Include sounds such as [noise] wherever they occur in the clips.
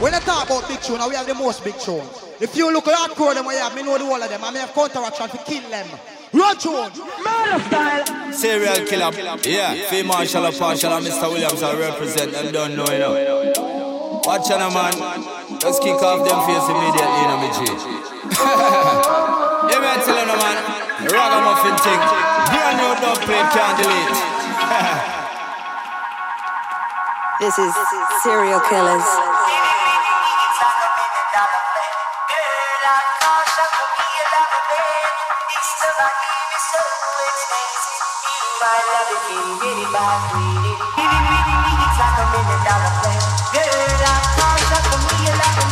When I talk about big tune, we have the most big tune. If you look at hardcore them, we have, me know the whole of them. I may have counteraction to kill them. Run tune. Murder style. Serial killer. Yeah. Fee Marshall or Partial and Mr. Williams I represent them don't know you know. Watch out man. Let's kick off them face immediately, you know me G. [laughs] yeah, man, tell you man. Ragamuffin thing. Brand new dub plate can't delete. this is Serial Killaz. It, like a million dollar play. Girl, I can't suck a million like a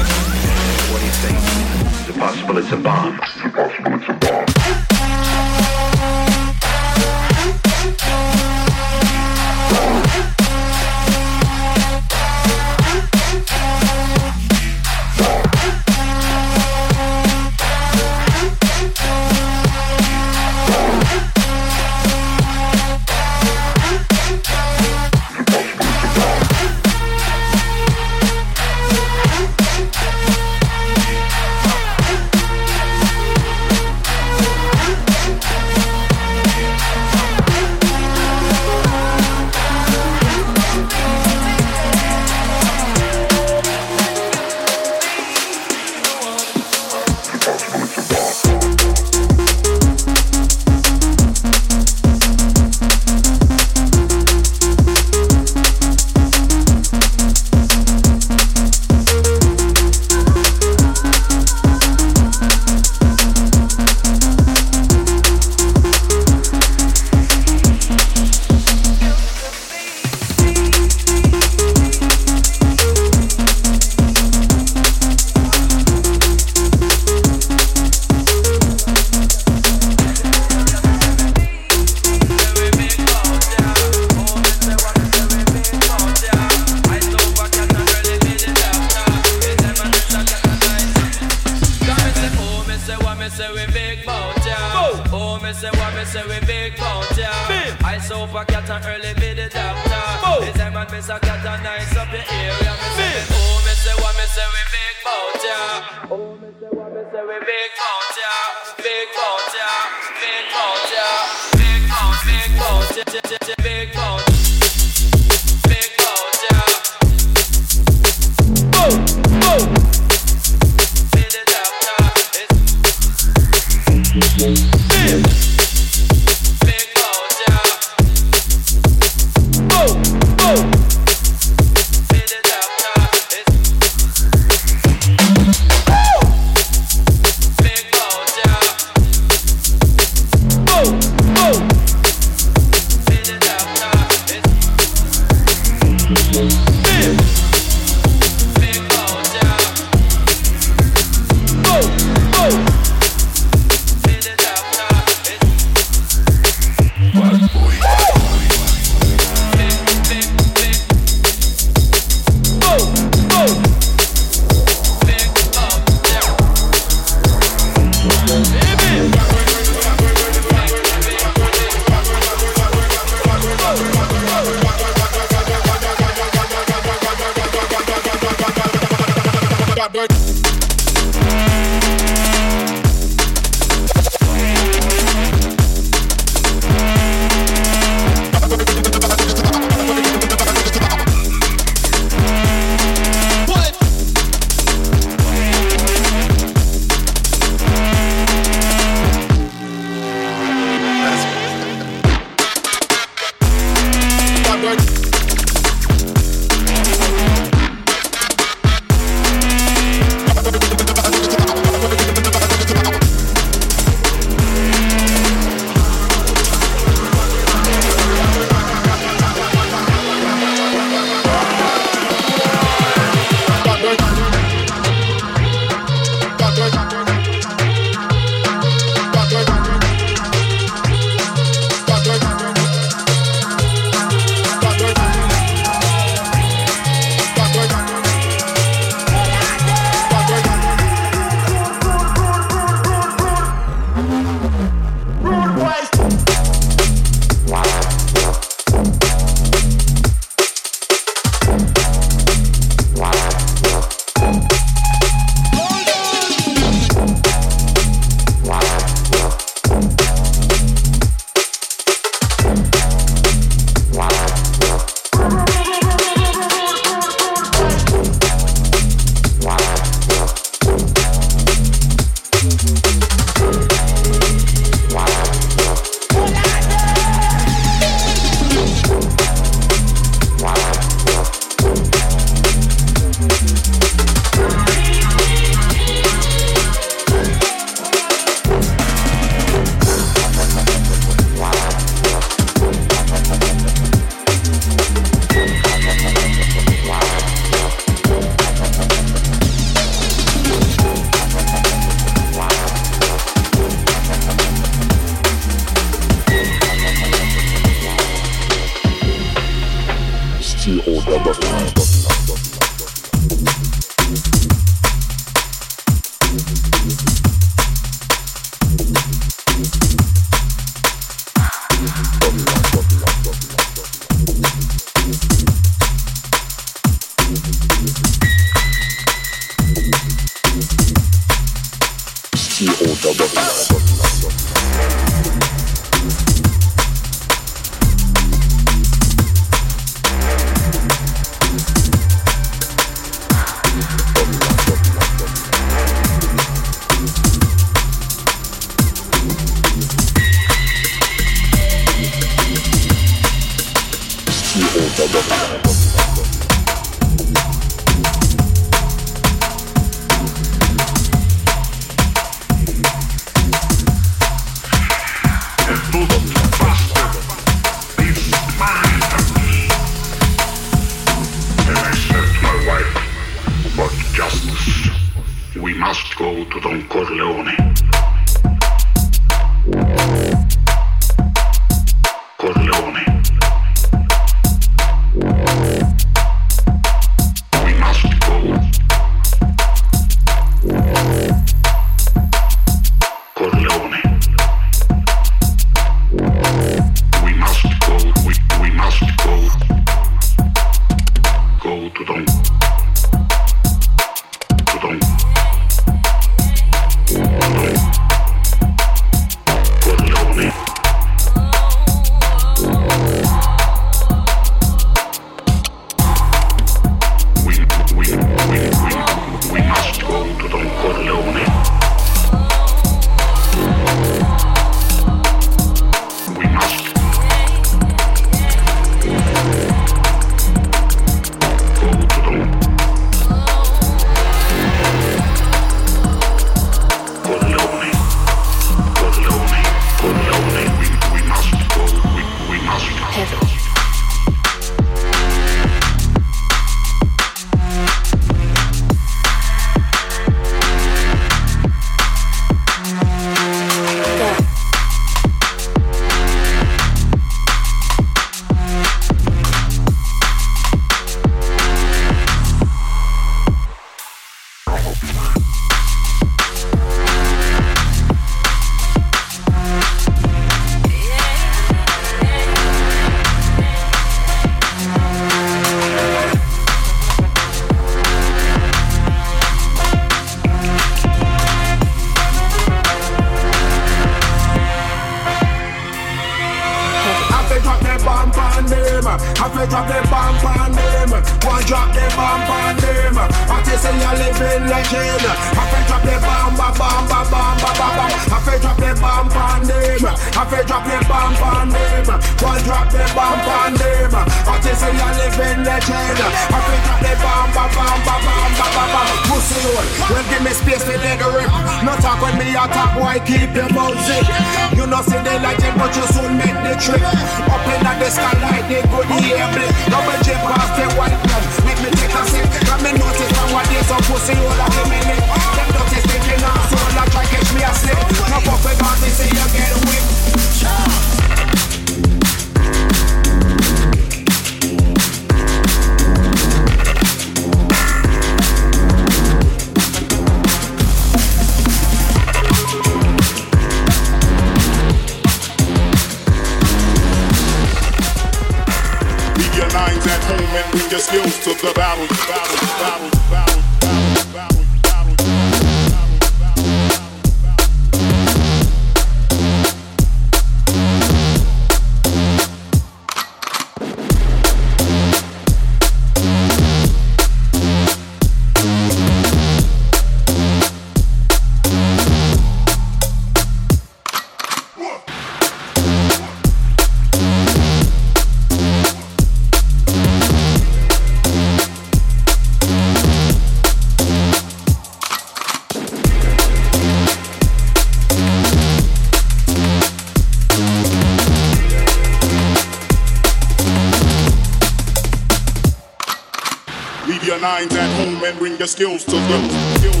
your skills to the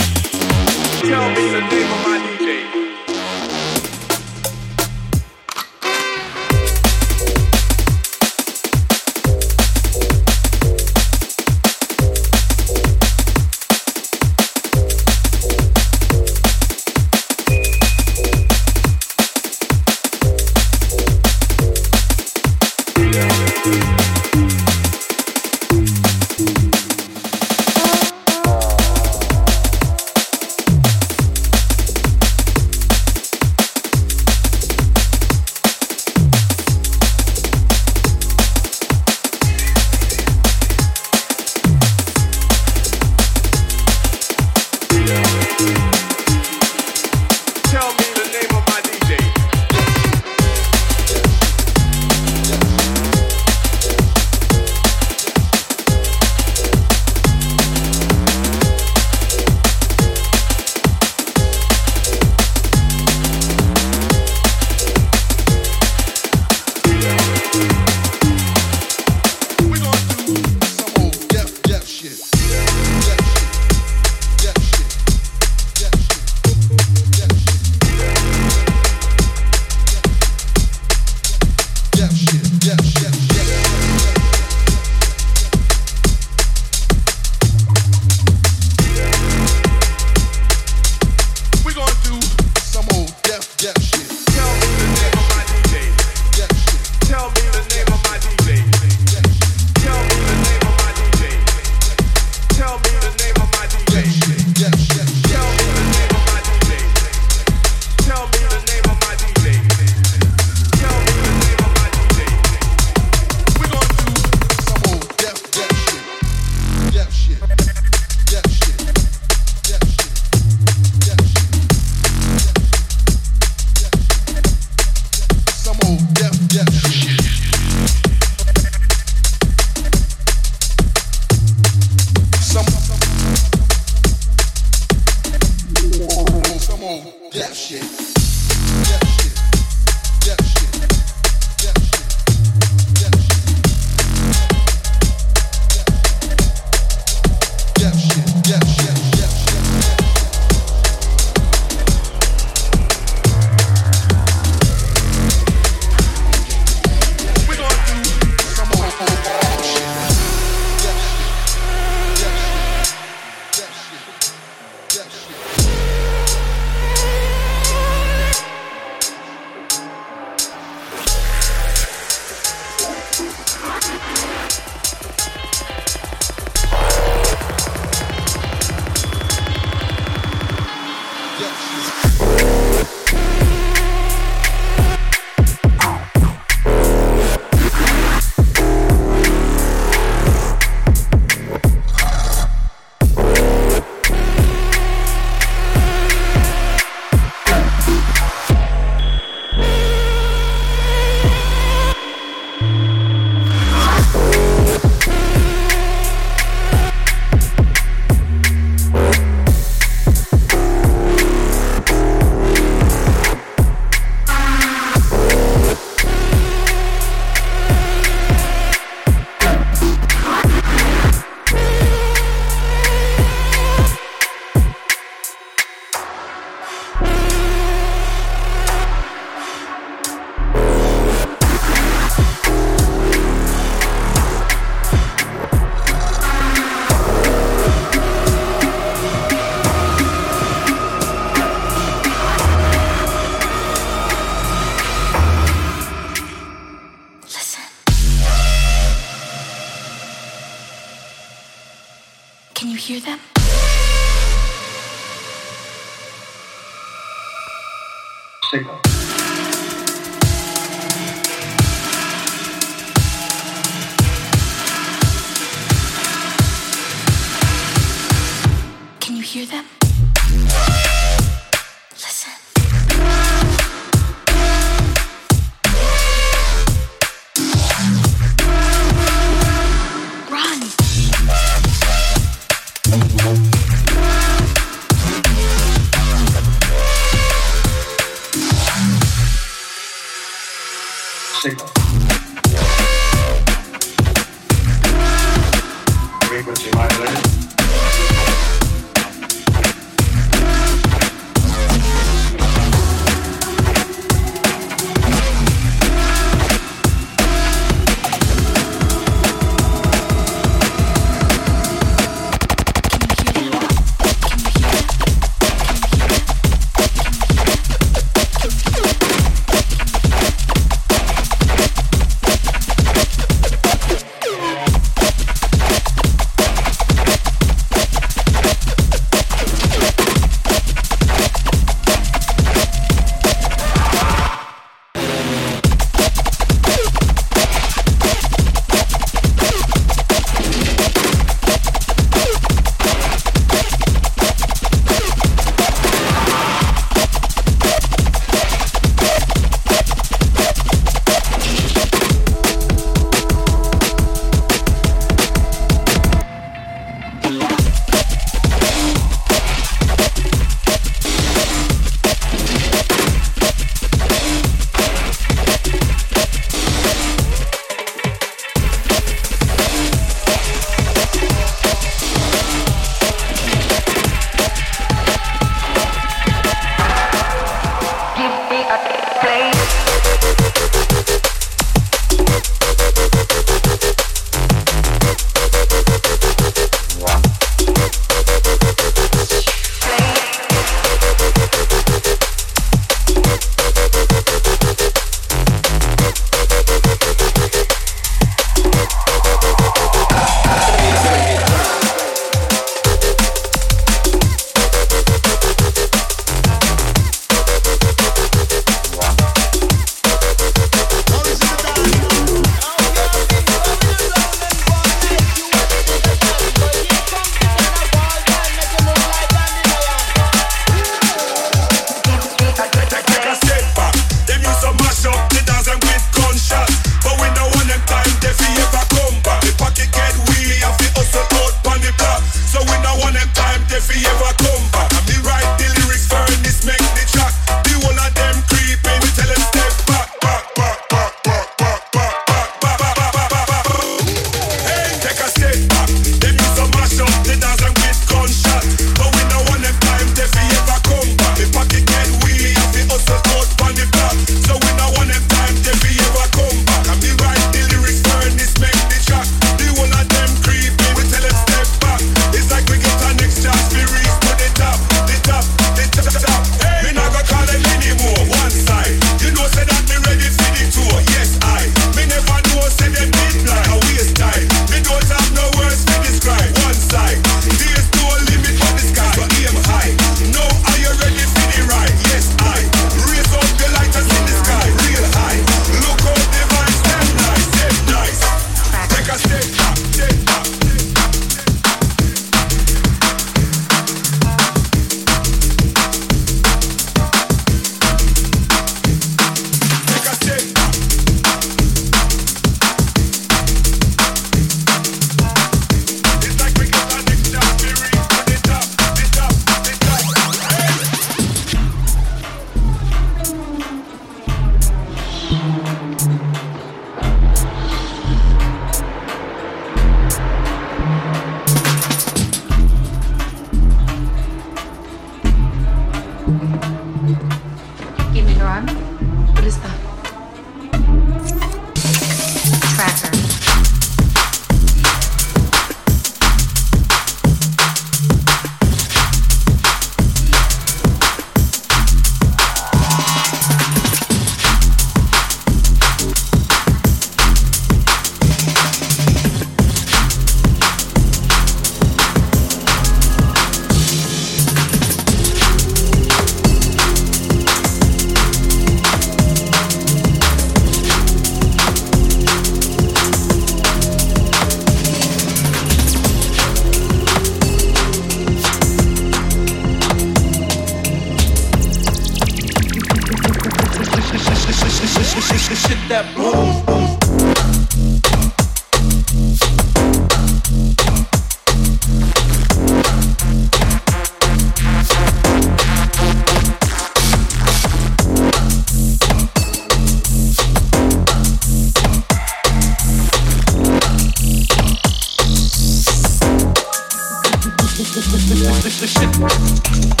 the shit.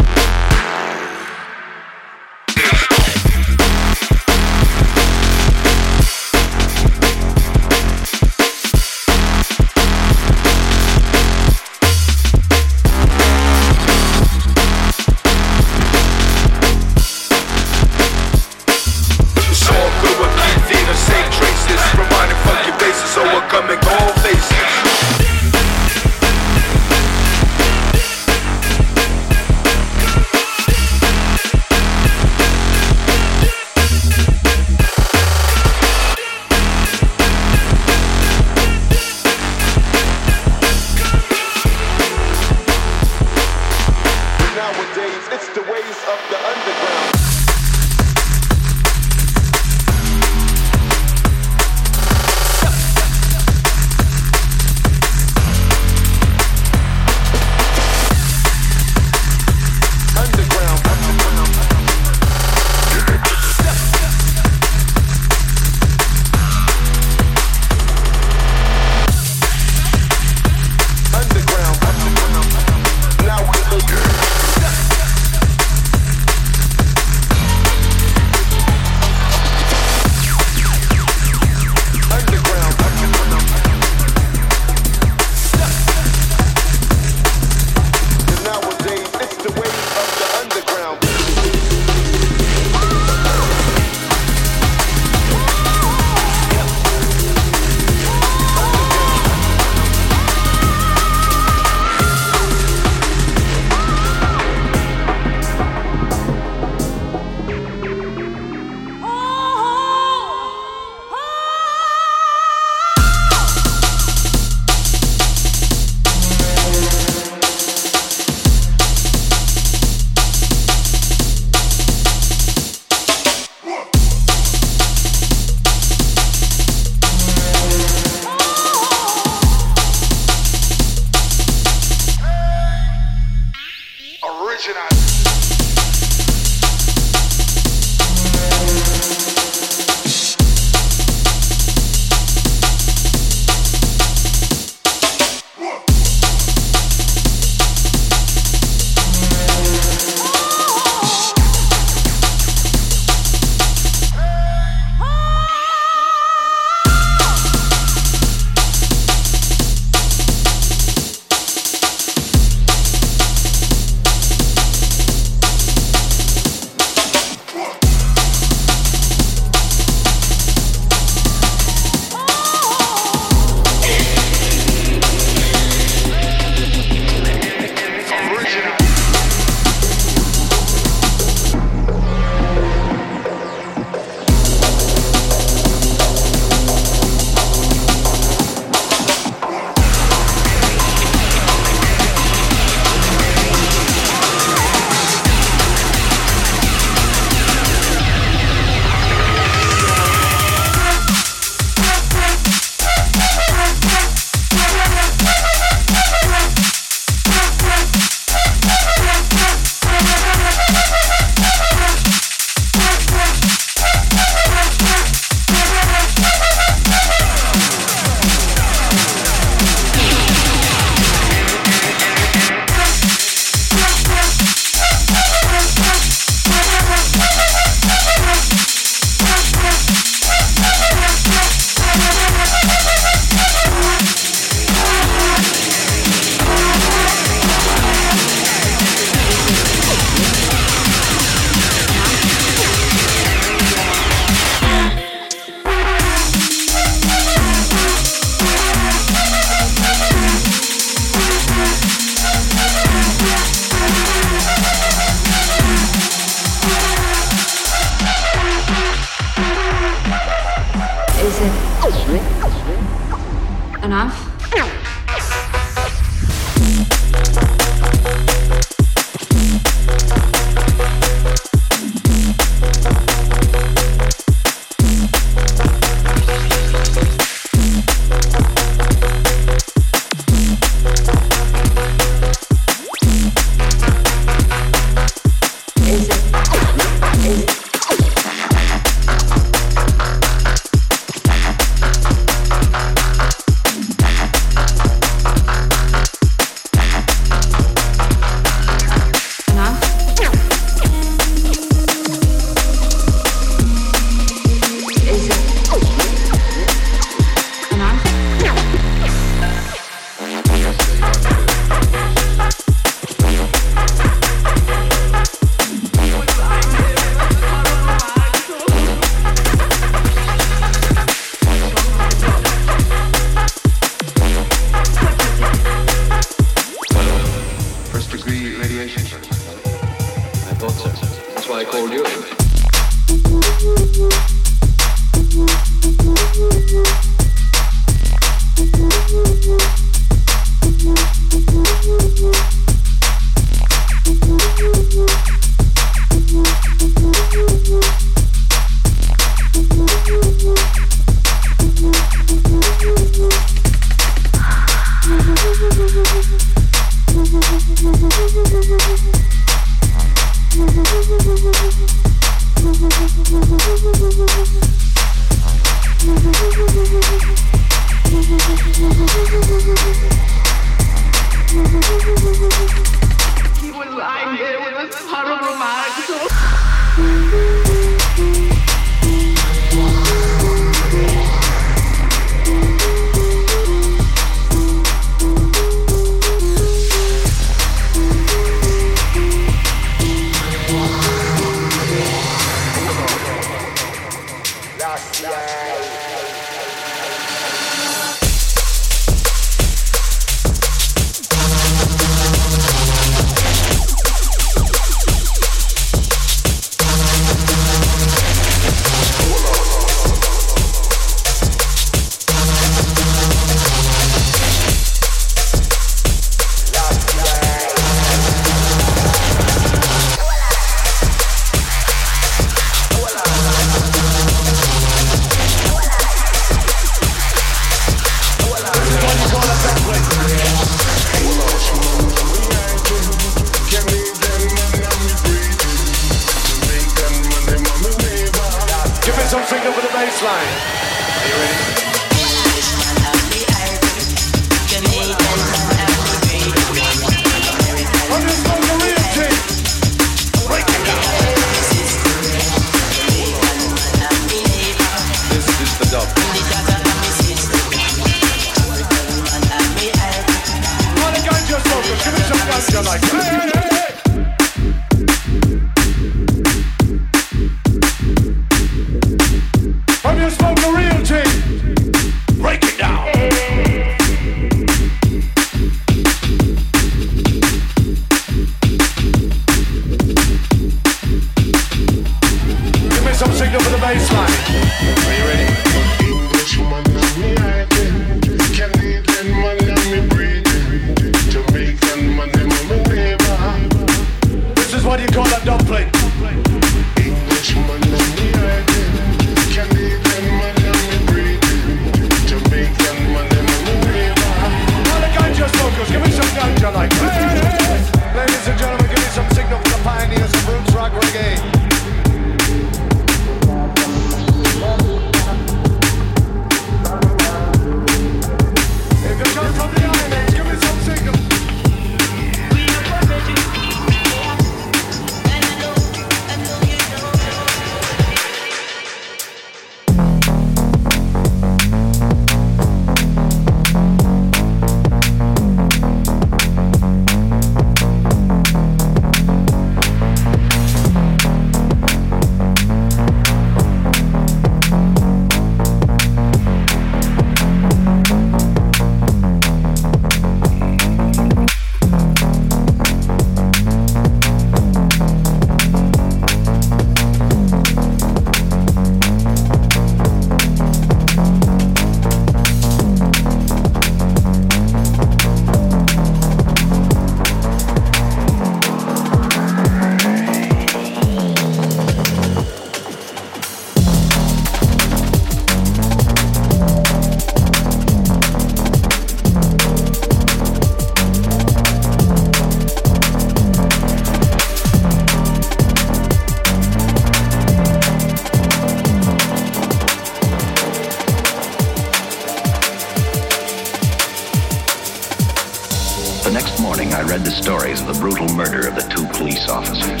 Morning, I read the stories of the brutal murder of the two police officers.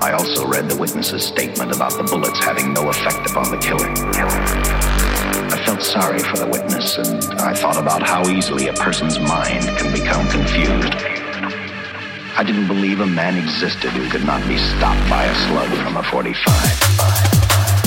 I also read the witness's statement about the bullets having no effect upon the killer. I felt sorry for the witness, and I thought about how easily a person's mind can become confused. I didn't believe a man existed who could not be stopped by a slug from a 45.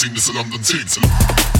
London thing, it's a London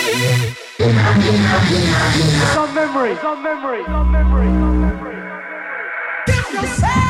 Some on memory, it's on memory, Some on memory, it's memory. Get yourself!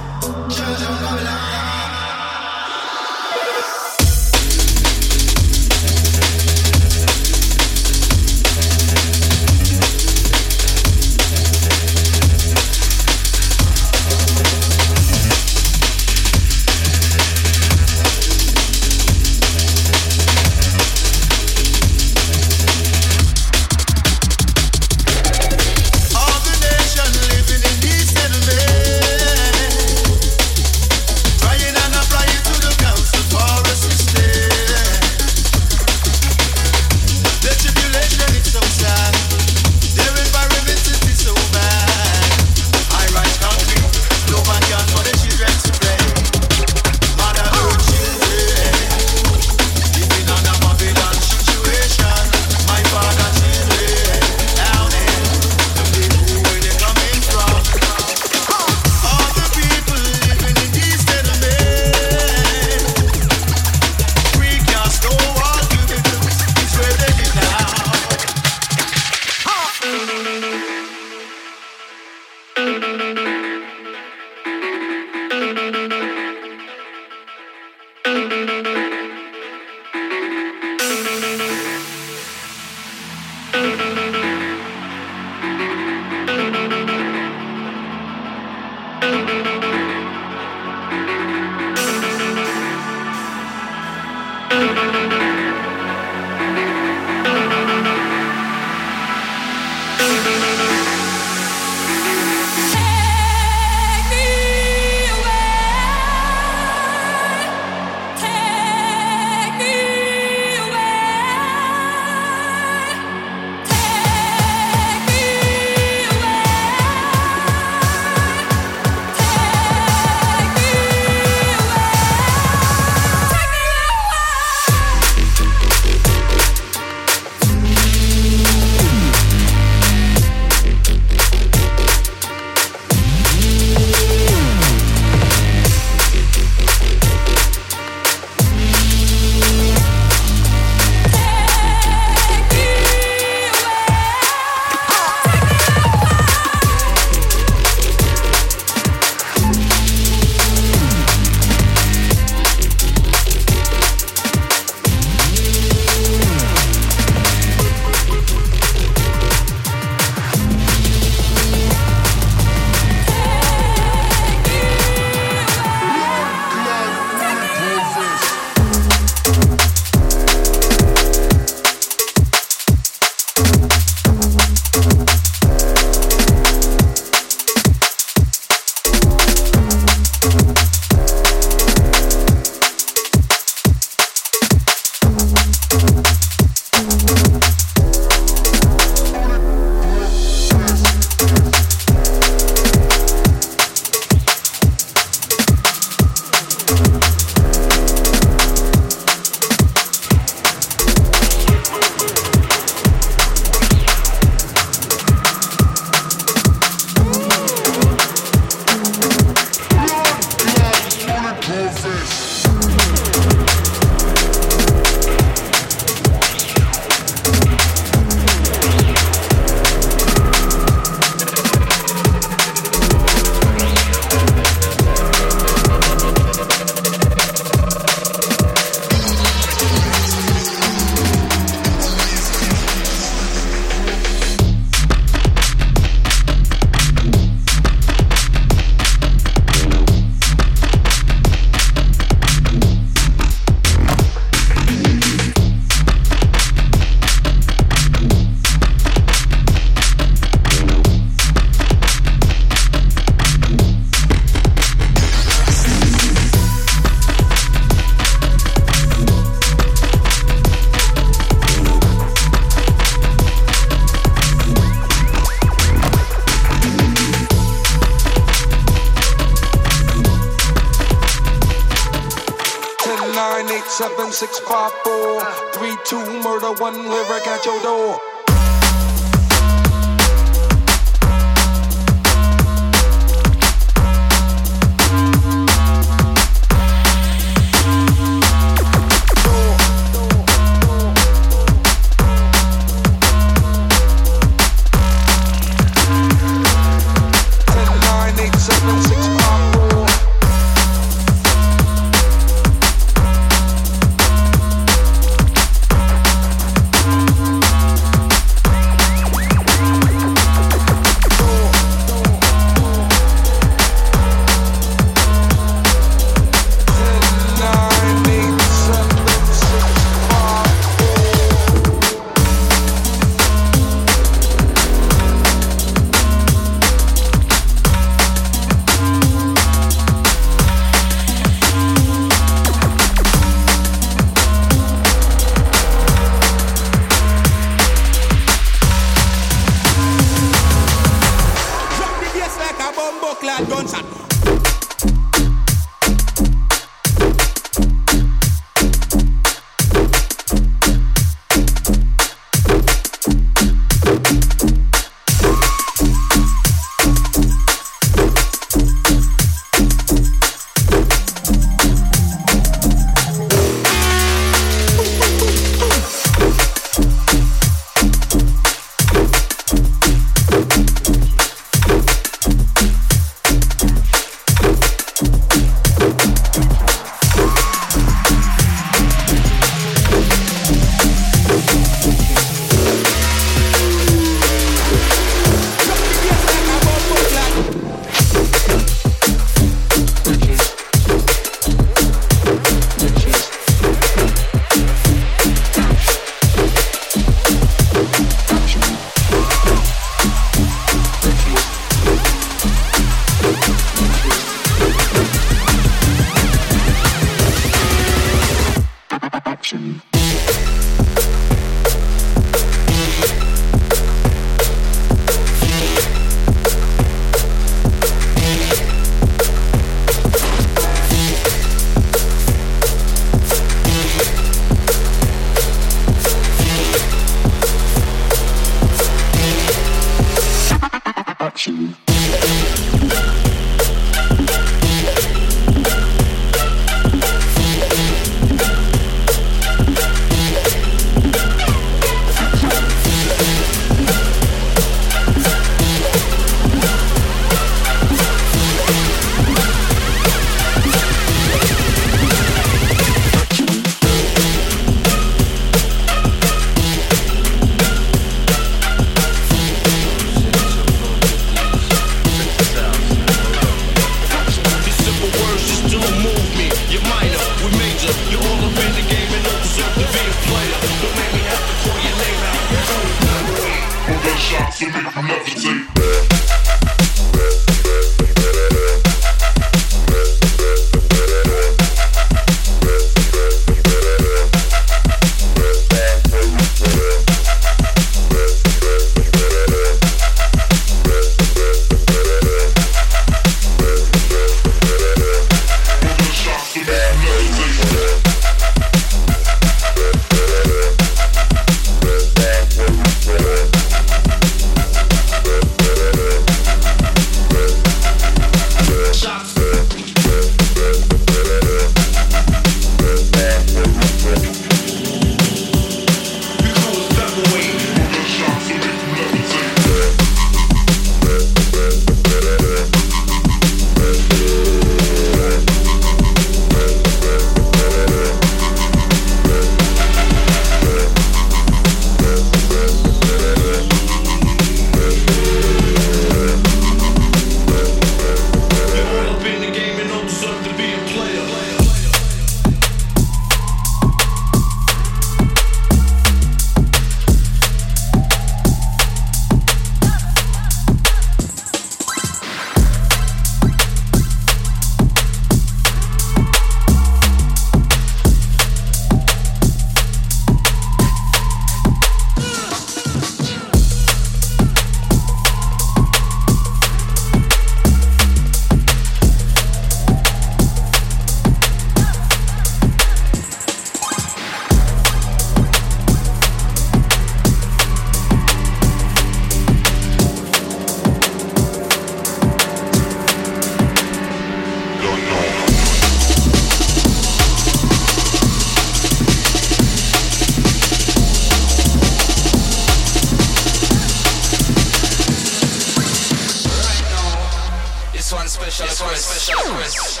special request.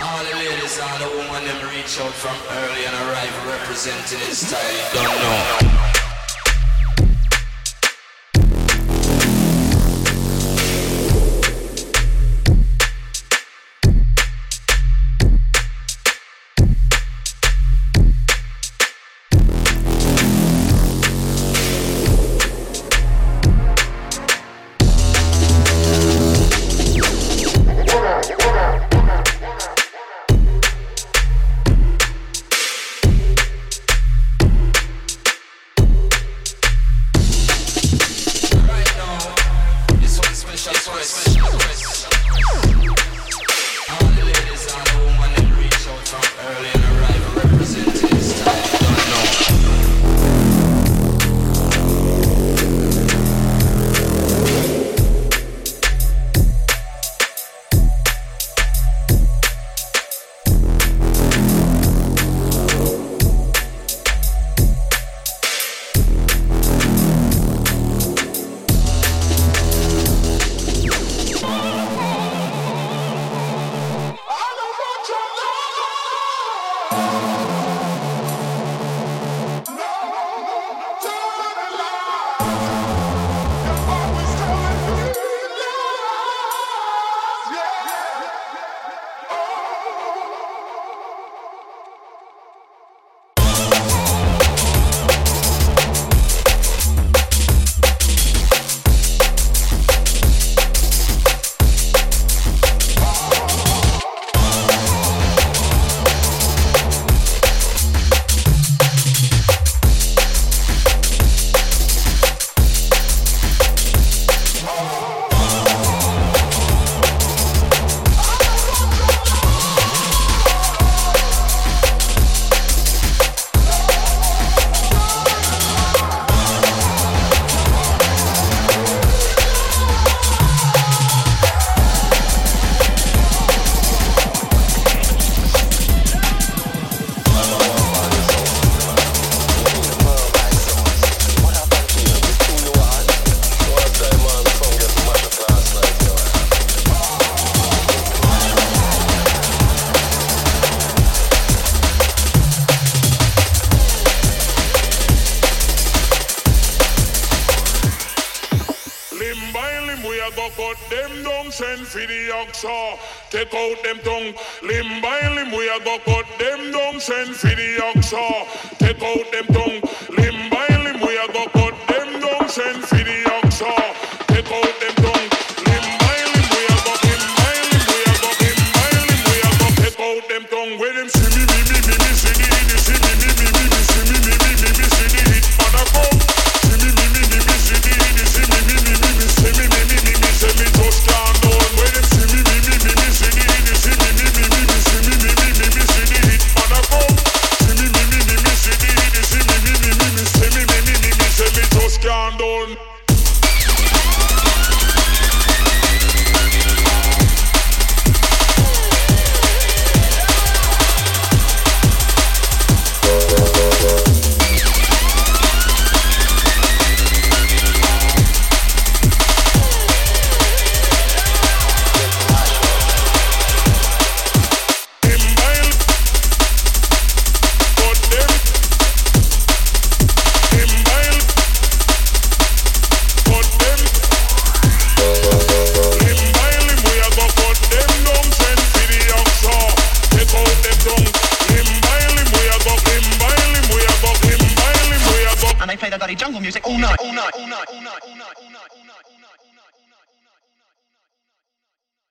All the ladies, all the women, them reach out from early and arrive representing this style. Don't know. sense